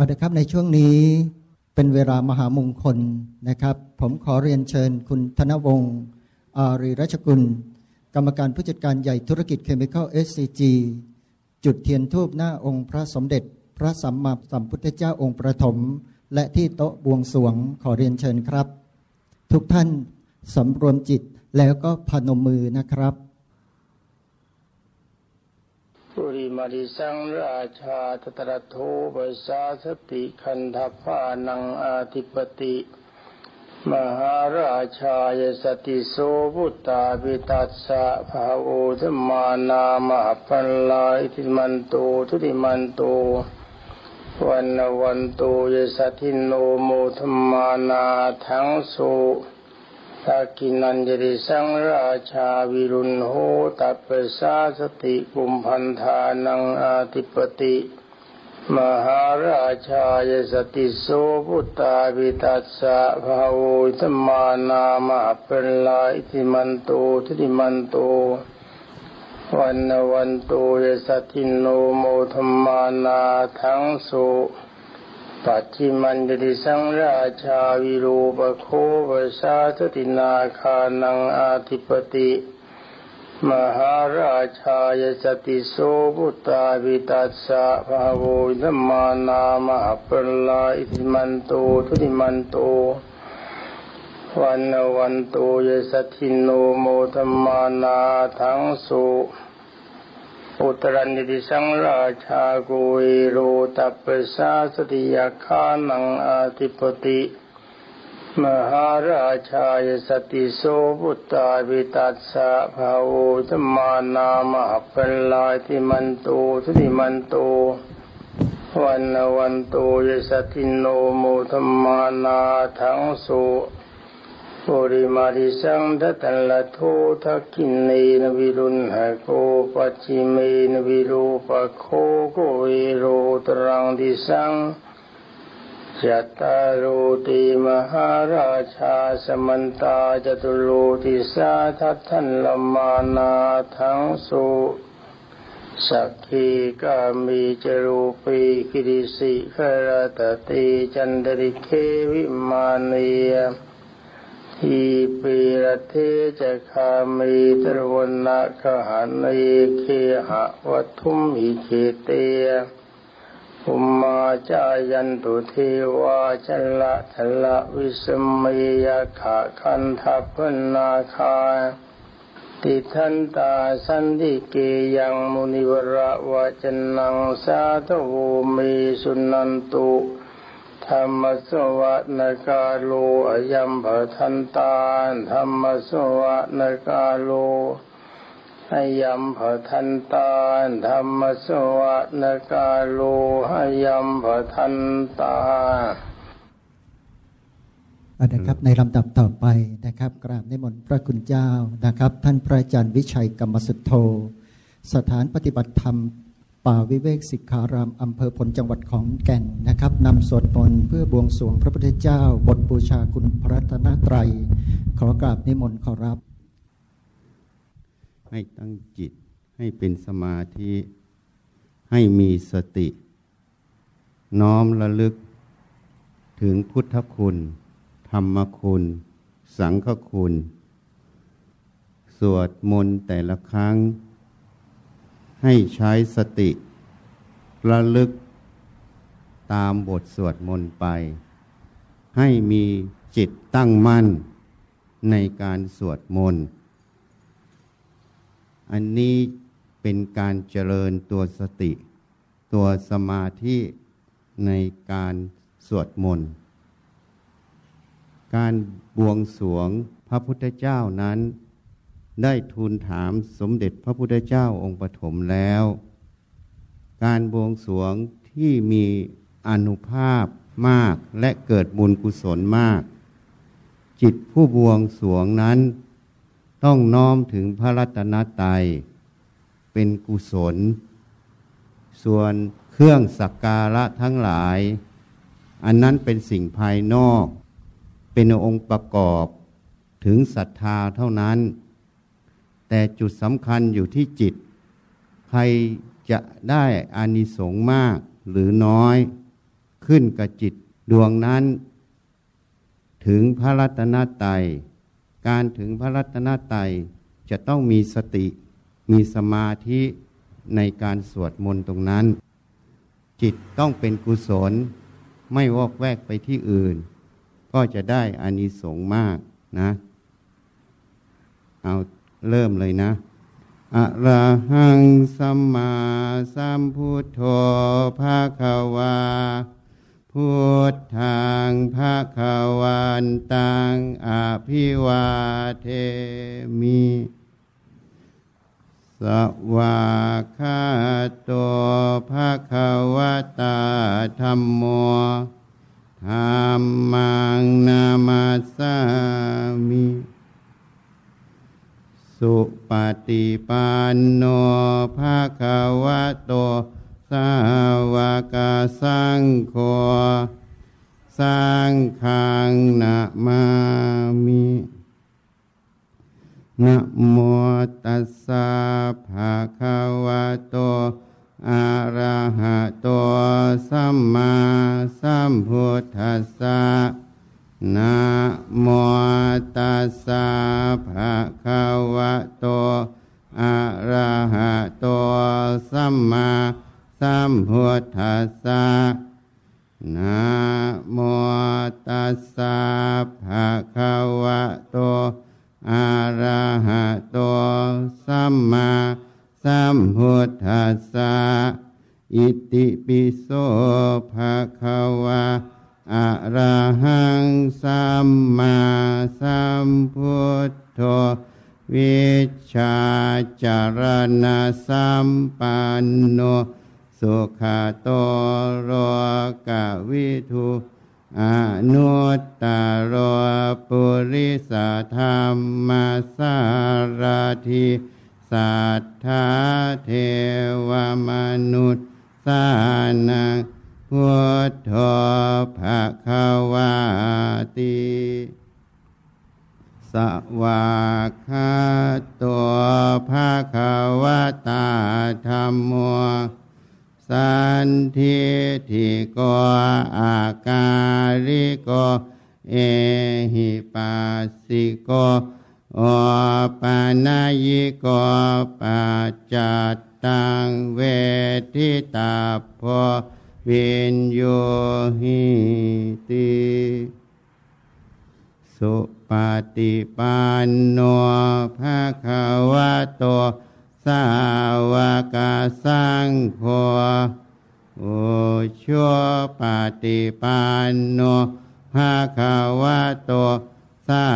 เอาละครับในช่วงนี้เป็นเวลามหามงคลนะครับ ผมขอเรียนเชิญคุณธนวงศ์อารีรัชกุล กรรมการผู้จัดการใหญ่ธุรกิจเคมีคอล SCG จุดเทียนทูบหน้าองค์พระสมเด็จ พระสัมมาสัมพุทธเจ้าองค์ประถม และที่โต๊ะบวงสรวงขอเรียนเชิญครับ ทุกท่านสำรวมจิตแล้วก็พนมมือนะครับริ มาริสังราชาตตรโทปสาสติคันธพานังอาทิปติ มหาราชายสติโสพุตตาปิตัสสะภาโอธมานามาปันลาอิติมันโตทุติมันโตวันวันโตยสติโนโมธมานาทั้งสุ ตากินันจริสังราชาวิรุณโหตัปสาสติปุมพันธานังอาติปติ มหาราชายสติโสพุตตาวิตัสสะภาโวธมานามาเป็นลาอิติมันโตทิติมันโตวันวันโตยสติโนโมธมานาทั้งสุ ปัจจิมันติสังราชาวิรูปโคปสาสตินาคานังอาทิปติ มหาราชายสติโสพุตาวิตัสสะภาโวธมานามาปลาอิติมันโตทุติมันโตวันวันโตยสัตินโนโมธมานาทั้งสุ อุตรันิติสังราชาโกเอโรตัปปสาสติยาคานังอาทิปติมหาราชายสติโสพุตตาวิตัสสะภาโวธมานามาปัลลาติมันโตทุติมันโตวันวันโตยสติโนโมธมานาทั้งสุ ปุริมาริสังทัตละโททักขินเนนวิรุณหโกปัจิเมนวิรูปโคโกเอโรตรังดิสังจัตตารุติมหาราชาสมันตาจตุโลติสาทัตทันลมานาทั้งสุสักขีกามีจรูปีกิริสิขรตติจันดริเควิมานีย ทีปีระเทจะคามีตรวนาคหันเอเคหะวัทุมหิเคเตยอุมมาจายันตุเทวาชละทละวิสมัยยาขาคันทัพนาคาติทันตาสันติเกยังมุนิวระวะจนังสาธโวเมสุนันตุ ธรรมสวะนกาโลอยัมภทันตาธรรมสวะนกาโลอยัมภทันตาธรรมสวะนกาโลอยัมภทันตาเอานะครับในลำดับต่อไปนะครับกราบในมนต์พระคุณเจ้านะครับ ท่านพระอาจารย์วิชัยกรรมสุทโธ สถานปฏิบัติธรรม ป่าวิเวกสิกขารามอำเภอพลจังหวัดของแก่นนะครับนำสวดมนต์เพื่อบวงสรวงพระพุทธเจ้า บทบูชาคุณพระรัตนตรัย ขอกราบนิมนต์ขอรับ ให้ตั้งจิตให้เป็นสมาธิ ให้มีสติ น้อมระลึก ถึงพุทธคุณ ธรรมคุณ สังฆคุณ สวดมนต์แต่ละครั้ง ให้ใช้สติระลึกตามบทสวดมนต์ไป ให้มีจิตตั้งมั่นในการสวดมนต์ อันนี้เป็นการเจริญตัวสติ ตัวสมาธิในการสวดมนต์ การบวงสรวงพระพุทธเจ้านั้น ได้ทูลถามสมเด็จพระพุทธเจ้าองค์ปฐมแล้ว การบวงสรวงที่มีอนุภาพมากและเกิดบุญกุศลมาก จิตผู้บวงสรวงนั้น ต้องน้อมถึงพระรัตนตรัยเป็นกุศล ส่วนเครื่องสักการะทั้งหลาย อันนั้นเป็นสิ่งภายนอก เป็นองค์ประกอบถึงศรัทธาเท่านั้น แต่จุดสำคัญอยู่ที่จิต ใครจะได้อานิสงส์มากหรือน้อย ขึ้นกับจิตดวงนั้น ถึงพระรัตนตรัยการถึงพระรัตนตรัยจะต้องมีสติ มีสมาธิในการสวดมนต์ตรงนั้น จิตต้องเป็นกุศล ไม่วอกแวกไปที่อื่น ก็จะได้อานิสงส์มากนะ เอา เริ่มเลยนะอะระหังสัมมาสัมพุทโธภาควา พุทธังภาควันตังอภิวาเทมิสวากขาโตภาควตาธรรมโมธรรมังนามาสามิ สุปฏิปันโนภาควะโต สาวกสังโฆสังฆังนะมามินะโมตัสสะภะคะวะโต อะระหะโต สัมมาสัมพุทธัสสะ นะโมตัสสะภะคะวะโต อะระหะโต สัมมาสัมพุทธัสสะนะโมตัสสะภะคะวะโต อะระหะโต สัมมาสัมพุทธัสสะอิติปิโสภะคะวะ อะระหังสัมมาสัมพุทโธวิชาจารณสัมปันโนสุขโตโรกวิทูอนุตตโรปุริสธรรมสารทิสัทธาเทวมนุษย์สานัง พุทโธภะคะวาติสวากขาตัวภาคาวตาธรรมโมสันทิทิโกอาการิโก เอหิปัสสิโกโอปานายิโกปัจจัตตังเวทิตาโพ วินโยหิติสุปฏิปันโนภาควะโตสาวกสังโฆโอชัวปฏิปันโนภาควะโตสา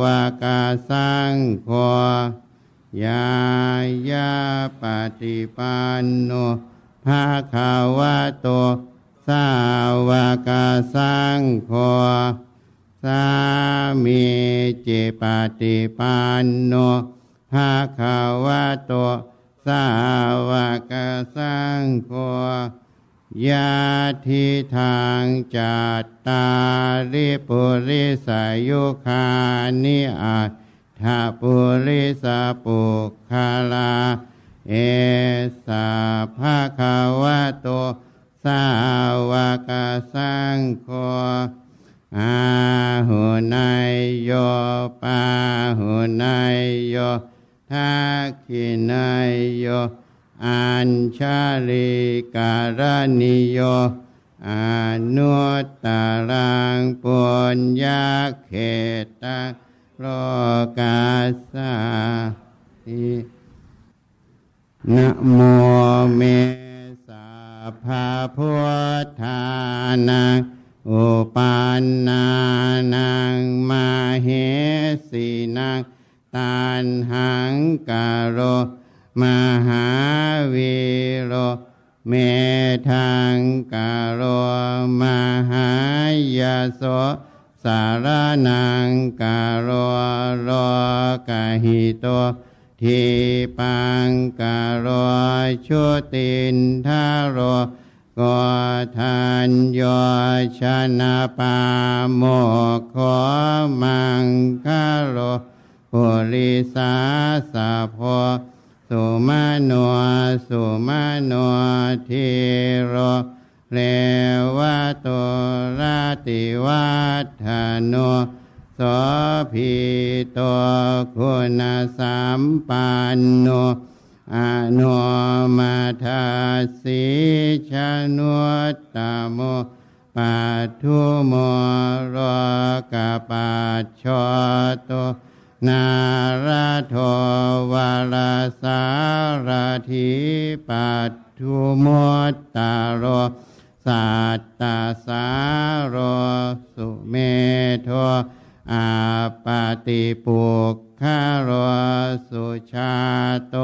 วกสังโฆยายาปฏิปันโน ภาควะโต สาวกสังโฆสามีจิปฏิปันโนภาคาวะโต สาวกสังโฆยาทิทางจัตตาริปุริสายุคานิอาทาปุริสปุคาลา เอสาภาคาวะโต สาวกสังโฆอาหุนายโยปาหุนายโยทักขินายโย อัญชาลิการณิโยอนุตตรังปุญญาเขตะโลกาสาธิ นะโมเมสาภาพุทธานังอุปันานังมาเหสีนังตันหังกาโรมหาวิโรเมทังกาโรมหายาโสสารนังกาโรโรกาหิโต ทีปังกาโรชุตินทาโรก็ทานยชนะปาโมขอมังคาโรปุริสาสะโพสุมาโนสุมาโนทีโรเลวะโตราติวัฒโน โสภิโตคุณสัมปันโนอนุมาทาสิชนุตตโมปัทุโมโรกปัจโชโตนาราโทวารสารถิปัทุโมตตาโรสัตตาสารโรสุเมโท อาปาติปุกขโรสุชาโต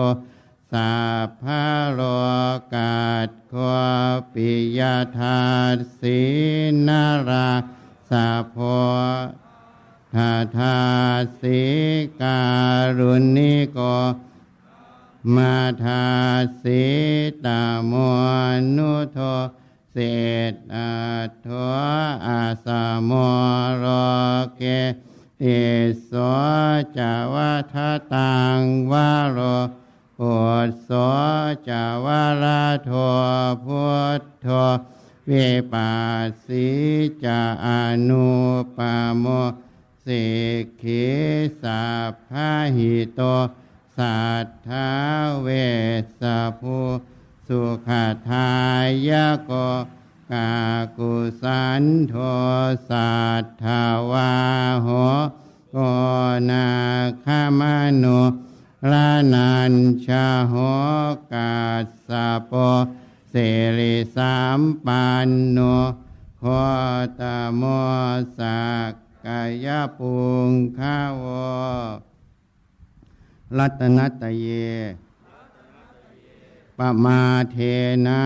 สัพพะโลกาตโคปิยธาสีนาราสัพโพธาธาสิการุณิโกมาทาสิตามนุโท เศษอาทอาสามโรเกติโสจาวาทตังวาโรปุตโสจาวาราโทพุทโธวิปัสสิจาอนุปโมสิกขิสัพพหิโตสัทธาเวสสภู สุขทายโกกากุสันโทสัทธาวาโหโกนาคามโนลานัญชาโหกาสะโปเสริสามปันโนโคตโมสักกายปุงขาวรัตนัตเย ปมาเทนะ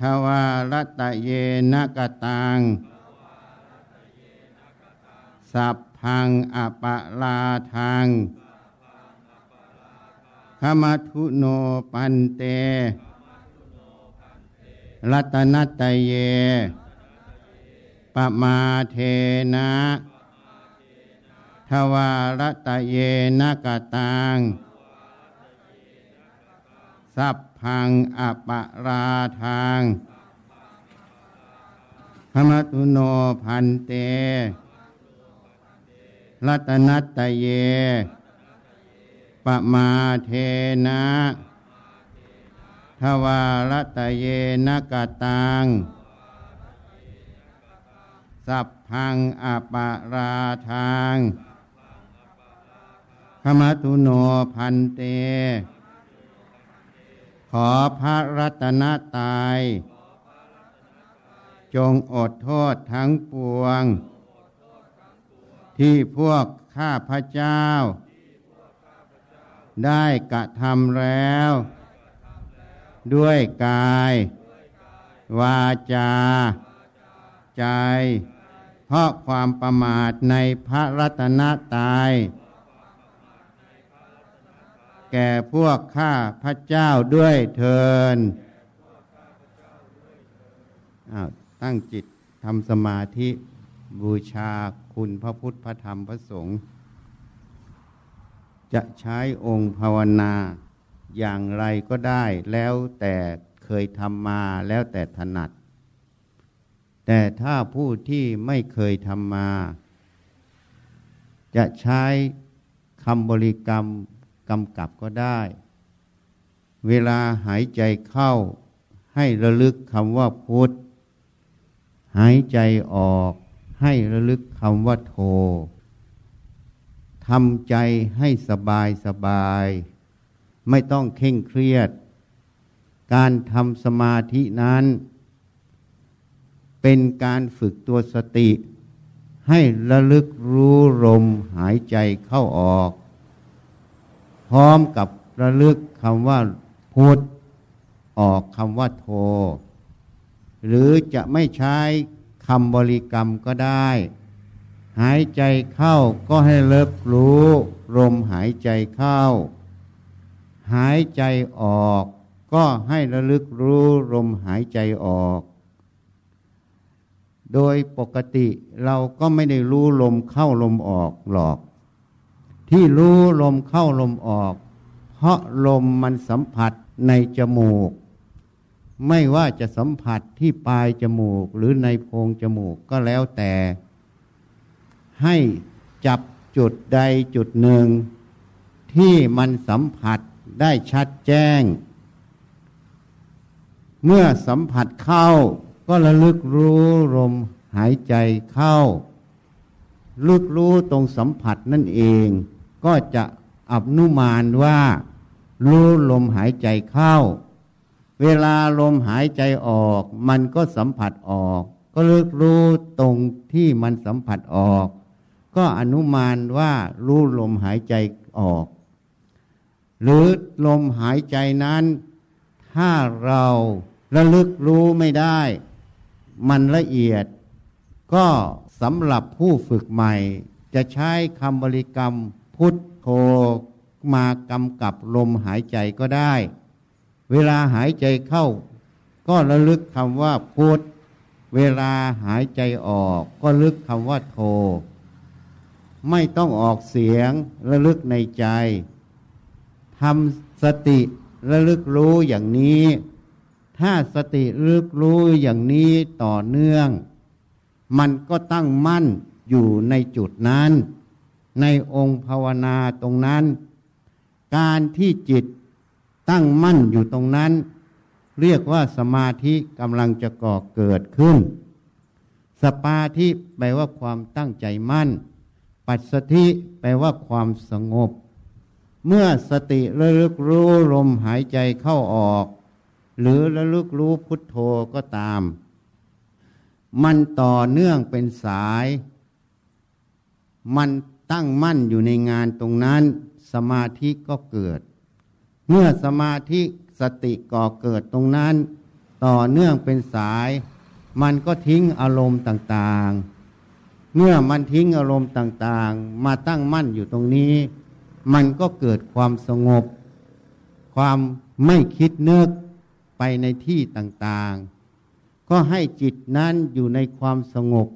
ทวารัตเยนะกตัง สัพพังอปะลาทังขมัทุโนปันเต รัตนัตเยปมาเทนะทวารตะเยนะกตัง สัพพังอปราทางขมตุโนพันเต รัตนัตเย ปมาเทนะทวารตเยนกตัง สัพพังอปราทางขมตุโนพันเต ขอพระรัตนตรัยจงอดโทษทั้งปวง ที่พวกข้าพระเจ้า ได้กระทำแล้ว ด้วยกาย วาจา ใจ เพราะความประมาทในพระรัตนตรัย แก่พวกข้าพระเจ้าด้วยเทินตั้งจิตทำสมาธิบูชาคุณพระพุทธพระธรรมพระสงฆ์จะใช้องค์ภาวนาอย่างไรก็ได้แล้วแต่เคยทำมาแล้วแต่ถนัด แต่ถ้าผู้ที่ไม่เคยทำมา จะใช้คำบริกรรม กำกับก็ได้ เวลาหายใจเข้า ให้ระลึกคำว่าพุทธหายใจออกให้ระลึกคำว่าโททำใจให้สบายสบาย ไม่ต้องเคร่งเครียด การทำสมาธินั้น เป็นการฝึกตัวสติ ให้ระลึกรู้ลมหายใจเข้าออก พร้อมกับระลึกคำว่าพุทธออกคำว่าโท หรือจะไม่ใช้คำบริกรรมก็ได้ หายใจเข้าก็ให้เลิกรู้ลมหายใจเข้า หายใจออกก็ให้ระลึกรู้ลมหายใจออก โดยปกติเราก็ไม่ได้รู้ลมเข้าลมออกหรอก ที่รู้ลมเข้าลมออก เพราะลมมันสัมผัสในจมูก ไม่ว่าจะสัมผัสที่ปลายจมูกหรือในโพรงจมูกก็แล้วแต่ ให้จับจุดใดจุดหนึ่ง ที่มันสัมผัสได้ชัดแจ้ง เมื่อสัมผัสเข้า ก็ระลึกรู้ลมหายใจเข้าลึกรู้ตรงสัมผัสนั่นเอง ก็จะอับนุมานว่า รู้ลมหายใจเข้า เวลาลมหายใจออก มันก็สัมผัสออก ก็ลึกรู้ตรงที่มันสัมผัสออก ก็อนุมานว่ารู้ลมหายใจออก หรือลมหายใจนั้น ถ้าเราระลึกรู้ไม่ได้ มันละเอียด ก็สำหรับผู้ฝึกใหม่ จะใช้คำบริกรรม พุทโธมากำกับลมหายใจก็ได้ เวลาหายใจเข้า ก็ระลึกคำว่าพุทเวลาหายใจออกก็ลึกคำว่าโท ไม่ต้องออกเสียงระลึกในใจทำสติระลึกรู้อย่างนี้ ถ้าสติระลึกรู้อย่างนี้ต่อเนื่อง มันก็ตั้งมั่นอยู่ในจุดนั้น ในองค์ภาวนาตรงนั้น การที่จิตตั้งมั่นอยู่ตรงนั้น เรียกว่าสมาธิกำลังจะก่อเกิดขึ้น สปาธิแปลว่าความตั้งใจมั่น ปัสสธิแปลว่าความสงบ เมื่อสติระลึกรู้ลมหายใจเข้าออก หรือระลึกรู้พุทโธก็ตาม มันต่อเนื่องเป็นสาย มัน ตั้งมั่นอยู่ในงานตรงนั้น สมาธิก็เกิด เมื่อสมาธิสติก่อเกิดตรงนั้น ต่อเนื่องเป็นสาย มันก็ทิ้งอารมณ์ต่างๆ เมื่อมันทิ้งอารมณ์ต่างๆ มาตั้งมั่นอยู่ตรงนี้ มันก็เกิดความสงบ ความไม่คิดนึกไปในที่ต่างๆ ก็ให้จิตนั้นอยู่ในความสงบ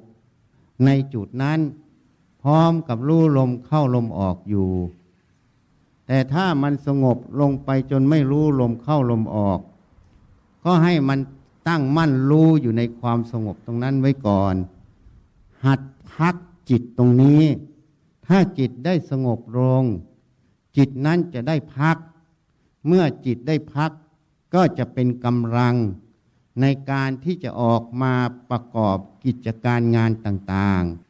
ในจุดนั้น พร้อมกับรู้ลมเข้าลมออกอยู่ แต่ถ้ามันสงบลงไปจนไม่รู้ลมเข้าลมออก ก็ให้มันตั้งมั่นรู้อยู่ในความสงบตรงนั้นไว้ก่อน หัดพักจิตตรงนี้ ถ้าจิตได้สงบลง จิตนั้นจะได้พัก เมื่อจิตได้พัก ก็จะเป็นกำลังในการที่จะออกมาประกอบกิจการงานต่างๆ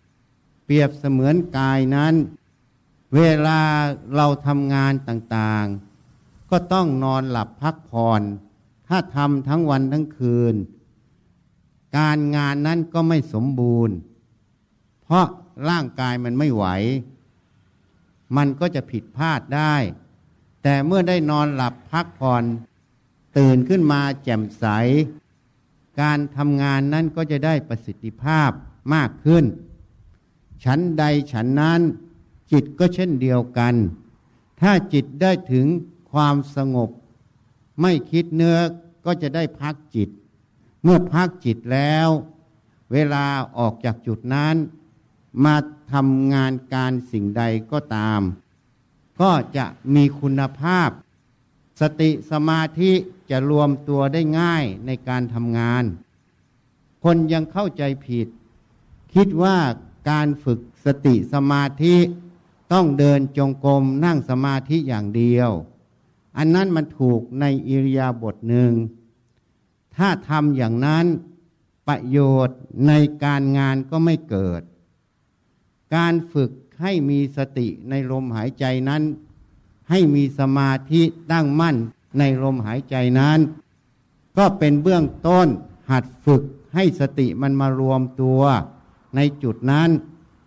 เปรียบเสมือนกายนั้น เวลาเราทำงานต่างๆ ก็ต้องนอนหลับพักผ่อน ถ้าทำทั้งวันทั้งคืน การงานนั้นก็ไม่สมบูรณ์ เพราะร่างกายมันไม่ไหว มันก็จะผิดพลาดได้ แต่เมื่อได้นอนหลับพักผ่อน ตื่นขึ้นมาแจ่มใส การทำงานนั้นก็จะได้ประสิทธิภาพมากขึ้น ฉันใดฉันนั้น จิตก็เช่นเดียวกัน ถ้าจิตได้ถึงความสงบ ไม่คิดเนื้อก็จะได้พักจิต เมื่อพักจิตแล้ว เวลาออกจากจุดนั้น มาทำงานการสิ่งใดก็ตาม ก็จะมีคุณภาพ สติสมาธิจะรวมตัวได้ง่ายในการทำงาน คนยังเข้าใจผิด คิดว่า การฝึกสติสมาธิต้องเดินจงกรมนั่งสมาธิอย่างเดียว อันนั้นมันถูกในอิริยาบถหนึ่ง ถ้าทำอย่างนั้นประโยชน์ในการงานก็ไม่เกิด การฝึกให้มีสติในลมหายใจนั้น ให้มีสมาธิตั้งมั่นในลมหายใจนั้น ก็เป็นเบื้องต้นหัดฝึกให้สติมันมารวมตัว ในจุดนั้น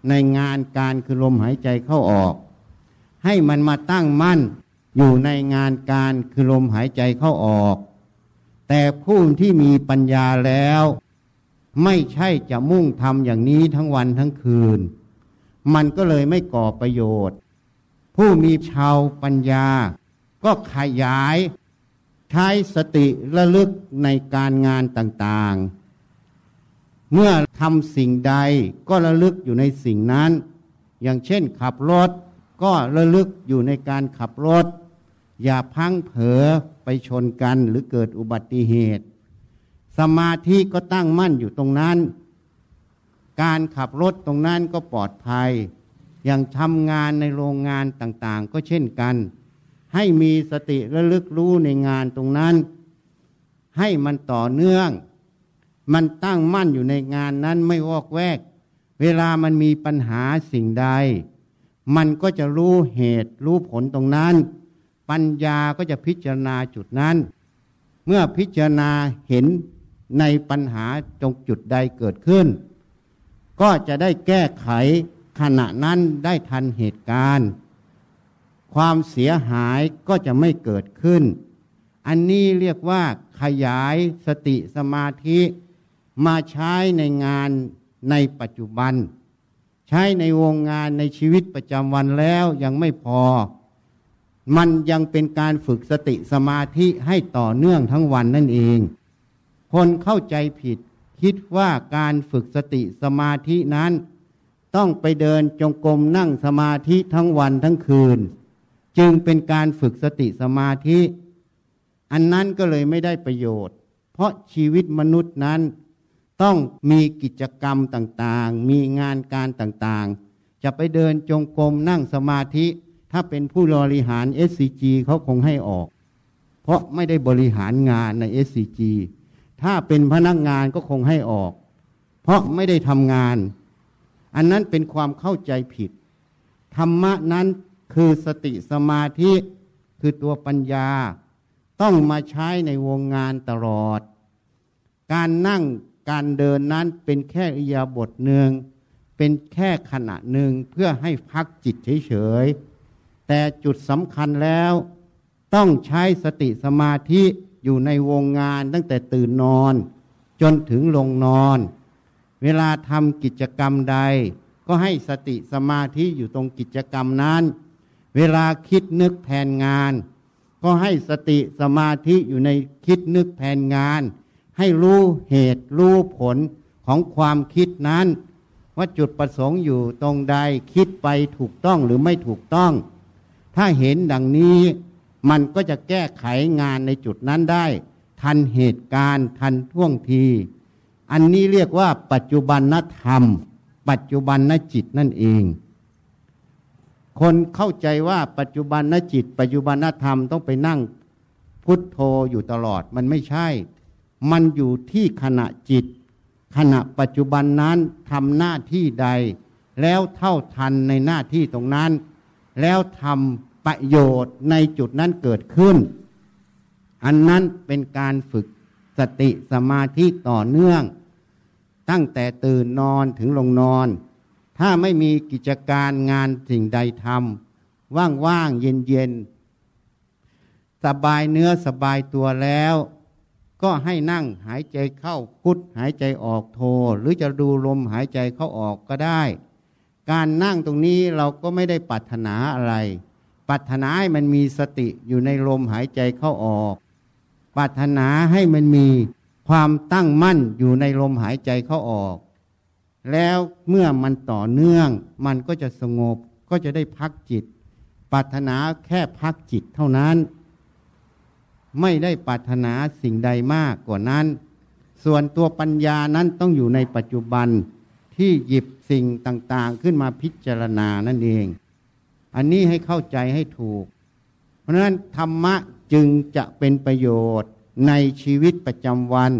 ในงานการคือลมหายใจเข้าออก ให้มันมาตั้งมั่นอยู่ในงานการคือลมหายใจเข้าออก แต่ผู้ที่มีปัญญาแล้ว ไม่ใช่จะมุ่งทำอย่างนี้ทั้งวันทั้งคืน มันก็เลยไม่ก่อประโยชน์ ผู้มีชาวปัญญา ก็ขยายใช้สติระลึกในการงานต่างๆ เมื่อทำสิ่งใดก็ระลึกอยู่ในสิ่งนั้น อย่างเช่นขับรถ ก็ระลึกอยู่ในการขับรถ อย่าพังเผลอไปชนกันหรือเกิดอุบัติเหตุ สมาธิก็ตั้งมั่นอยู่ตรงนั้น การขับรถตรงนั้นก็ปลอดภัย อย่างทำงานในโรงงานต่างๆ ก็เช่นกัน ให้มีสติระลึกรู้ในงานตรงนั้น ให้มันต่อเนื่อง มันตั้งมั่นอยู่ในงานนั้นไม่วอกแวก เวลามันมีปัญหาสิ่งใด มันก็จะรู้เหตุรู้ผลตรงนั้น ปัญญาก็จะพิจารณาจุดนั้น เมื่อพิจารณาเห็นในปัญหาตรงจุดใดเกิดขึ้น ก็จะได้แก้ไขขณะนั้นได้ทันเหตุการณ์ ความเสียหายก็จะไม่เกิดขึ้น อันนี้เรียกว่าขยายสติสมาธิ มาใช้ในงานในปัจจุบัน ใช้ในวงงานในชีวิตประจำวันแล้วยังไม่พอ มันยังเป็นการฝึกสติสมาธิให้ต่อเนื่องทั้งวันนั่นเอง คนเข้าใจผิด คิดว่าการฝึกสติสมาธินั้น ต้องไปเดินจงกรมนั่งสมาธิทั้งวันทั้งคืน จึงเป็นการฝึกสติสมาธิ อันนั้นก็เลยไม่ได้ประโยชน์ เพราะชีวิตมนุษย์นั้น ต้องมีกิจกรรมต่างๆ มีงานการต่างๆ จะไปเดินจงกรมนั่งสมาธิ ถ้าเป็นผู้บริหาร SCG เขาคงให้ออก เพราะไม่ได้บริหารงานใน SCG ถ้าเป็นพนักงานก็คงให้ออก เพราะไม่ได้ทำงาน อันนั้นเป็นความเข้าใจผิด ธรรมะนั้นคือสติสมาธิคือตัวปัญญา ต้องมาใช้ในวงงานตลอด การนั่ง การเดินนั้นเป็นแค่อิยาบทหนึ่งเป็นแค่ขณะหนึ่งเพื่อให้พักจิตเฉยๆแต่จุดสำคัญแล้ว ต้องใช้สติสมาธิอยู่ในวงงานตั้งแต่ตื่นนอน จนถึงลงนอน เวลาทำกิจกรรมใด ก็ให้สติสมาธิอยู่ตรงกิจกรรมนั้น เวลาคิดนึกแผนงาน ก็ให้สติสมาธิอยู่ในคิดนึกแผนงาน ให้รู้เหตุรู้ผลของความคิดนั้น ว่าจุดประสงค์อยู่ตรงใดคิดไปถูกต้องหรือไม่ถูกต้อง ถ้าเห็นดังนี้มันก็จะแก้ไขงานในจุดนั้นได้ ทันเหตุการณ์ ทันท่วงที อันนี้เรียกว่าปัจจุบันนธรรม ปัจจุบันนจิตนั่นเอง คนเข้าใจว่าปัจจุบันนจิต ปัจจุบันนธรรมต้องไปนั่งพุทโธอยู่ตลอดมันไม่ใช่ มันอยู่ที่ขณะจิต ขณะปัจจุบันนั้นทำหน้าที่ใด แล้วเท่าทันในหน้าที่ตรงนั้น แล้วทำประโยชน์ในจุดนั้นเกิดขึ้น อันนั้นเป็นการฝึกสติสมาธิต่อเนื่อง ตั้งแต่ตื่นนอนถึงลงนอน ถ้าไม่มีกิจการงานสิ่งใดทำว่างๆเย็นๆสบายเนื้อสบายตัวแล้ว ก็ให้นั่งหายใจเข้าพุทหายใจออกโท หรือจะดูลมหายใจเข้าออกก็ได้ การนั่งตรงนี้เราก็ไม่ได้ปรารถนาอะไรปรารถนาให้มันมีสติอยู่ในลมหายใจเข้าออกปรารถนาให้มันมีความตั้งมั่นอยู่ในลมหายใจเข้าออก แล้วเมื่อมันต่อเนื่องมันก็จะสงบก็จะได้พักจิตปรารถนาแค่พักจิตเท่านั้น ไม่ได้ปรารถนาสิ่งใดมากกว่านั้น ส่วนตัวปัญญานั้นต้องอยู่ในปัจจุบันที่หยิบสิ่งต่างๆ ขึ้นมาพิจารณานั่นเอง อันนี้ให้เข้าใจให้ถูก เพราะนั้นธรรมะจึงจะเป็นประโยชน์ในชีวิตประจำวัน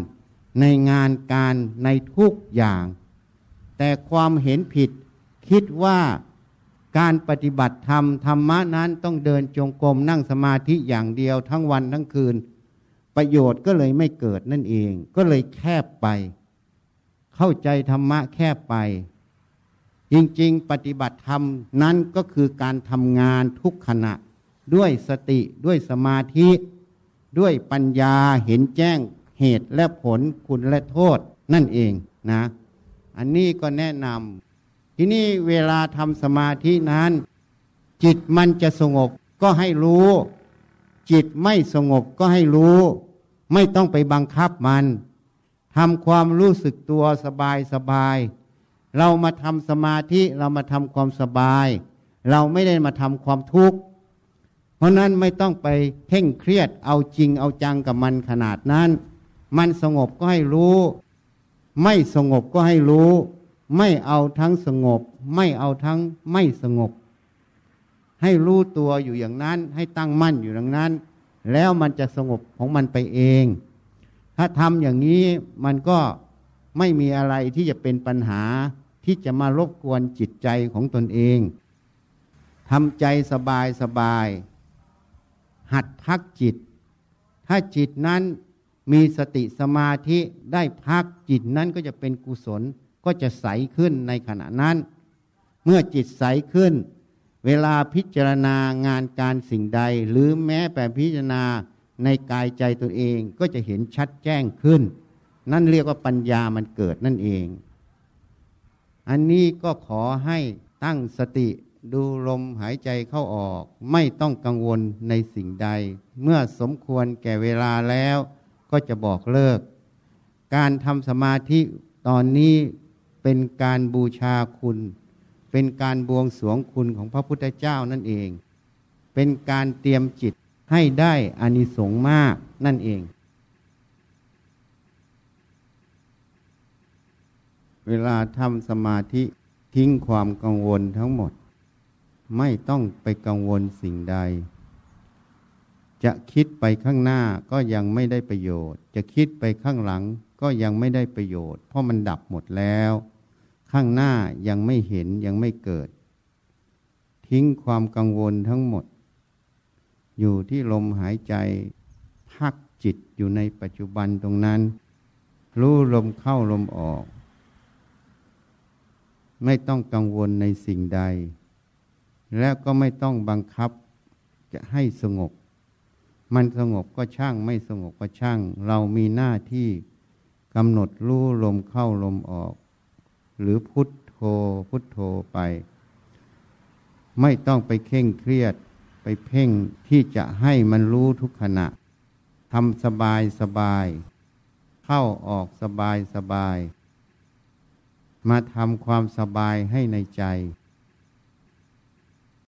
ในงานการในทุกอย่าง แต่ความเห็นผิดคิดว่า การปฏิบัติธรรมธรรมะนั้นต้องเดินจงกรมนั่งสมาธิอย่างเดียวทั้งวันทั้งคืน ประโยชน์ก็เลยไม่เกิดนั่นเอง ก็เลยแคบไป เข้าใจธรรมะแคบไป จริงๆ ปฏิบัติธรรมนั้นก็คือการทำงานทุกขณะ ด้วยสติด้วยสมาธิ ด้วยปัญญาเห็นแจ้งเหตุและผลคุณและโทษนั่นเองนะ อันนี้ก็แนะนำ ทีนี้เวลาทำสมาธินั้น จิตมันจะสงบก็ให้รู้ จิตไม่สงบก็ให้รู้ ไม่ต้องไปบังคับมันทำความรู้สึกตัวสบายสบาย เรามาทำสมาธิเรามาทำความสบาย เราไม่ได้มาทำความทุกข์ เพราะนั้นไม่ต้องไปเข่งเครียดเอาจริงเอาจังกับมันขนาดนั้น มันสงบก็ให้รู้ ไม่สงบก็ให้รู้ ไม่เอาทั้งสงบ ไม่เอาทั้งไม่สงบ ให้รู้ตัวอยู่อย่างนั้น ให้ตั้งมั่นอยู่อย่างนั้น แล้วมันจะสงบของมันไปเอง ถ้าทำอย่างนี้มันก็ไม่มีอะไรที่จะเป็นปัญหาที่จะมารบกวนจิตใจของตนเองทำใจสบายสบาย หัดพักจิต ถ้าจิตนั้นมีสติสมาธิได้พักจิตนั้นก็จะเป็นกุศล ก็จะใสขึ้นในขณะนั้น เมื่อจิตใสขึ้น เวลาพิจารณางานการสิ่งใด หรือแม้แต่พิจารณาในกายใจตัวเองก็จะเห็นชัดแจ้งขึ้น นั่นเรียกว่าปัญญามันเกิดนั่นเอง อันนี้ก็ขอให้ตั้งสติดูลมหายใจเข้าออก ไม่ต้องกังวลในสิ่งใด เมื่อสมควรแก่เวลาแล้วก็จะบอกเลิก การทำสมาธิตอนนี้ เป็นการบูชาคุณ เป็นการบวงสรวงคุณของพระพุทธเจ้านั่นเอง เป็นการเตรียมจิตให้ได้อานิสงส์มากนั่นเอง เวลาทำสมาธิทิ้งความกังวลทั้งหมด ไม่ต้องไปกังวลสิ่งใด จะคิดไปข้างหน้าก็ยังไม่ได้ประโยชน์ จะคิดไปข้างหลังก็ยังไม่ได้ประโยชน์ เพราะมันดับหมดแล้ว ข้างหน้ายังไม่เห็นยังไม่เกิด ทิ้งความกังวลทั้งหมด อยู่ที่ลมหายใจ พักจิตอยู่ในปัจจุบันตรงนั้น รู้ลมเข้าลมออก ไม่ต้องกังวลในสิ่งใด แล้วก็ไม่ต้องบังคับจะให้สงบ มันสงบก็ช่างไม่สงบก็ช่าง เรามีหน้าที่กำหนดรู้ลมเข้าลมออก หรือพุทโธพุทโธไป ไม่ต้องไปเข่งเครียดไปเพ่งที่จะให้มันรู้ทุกขณะทำสบายสบาย เข้าออกสบายสบาย มาทำความสบายให้ในใจ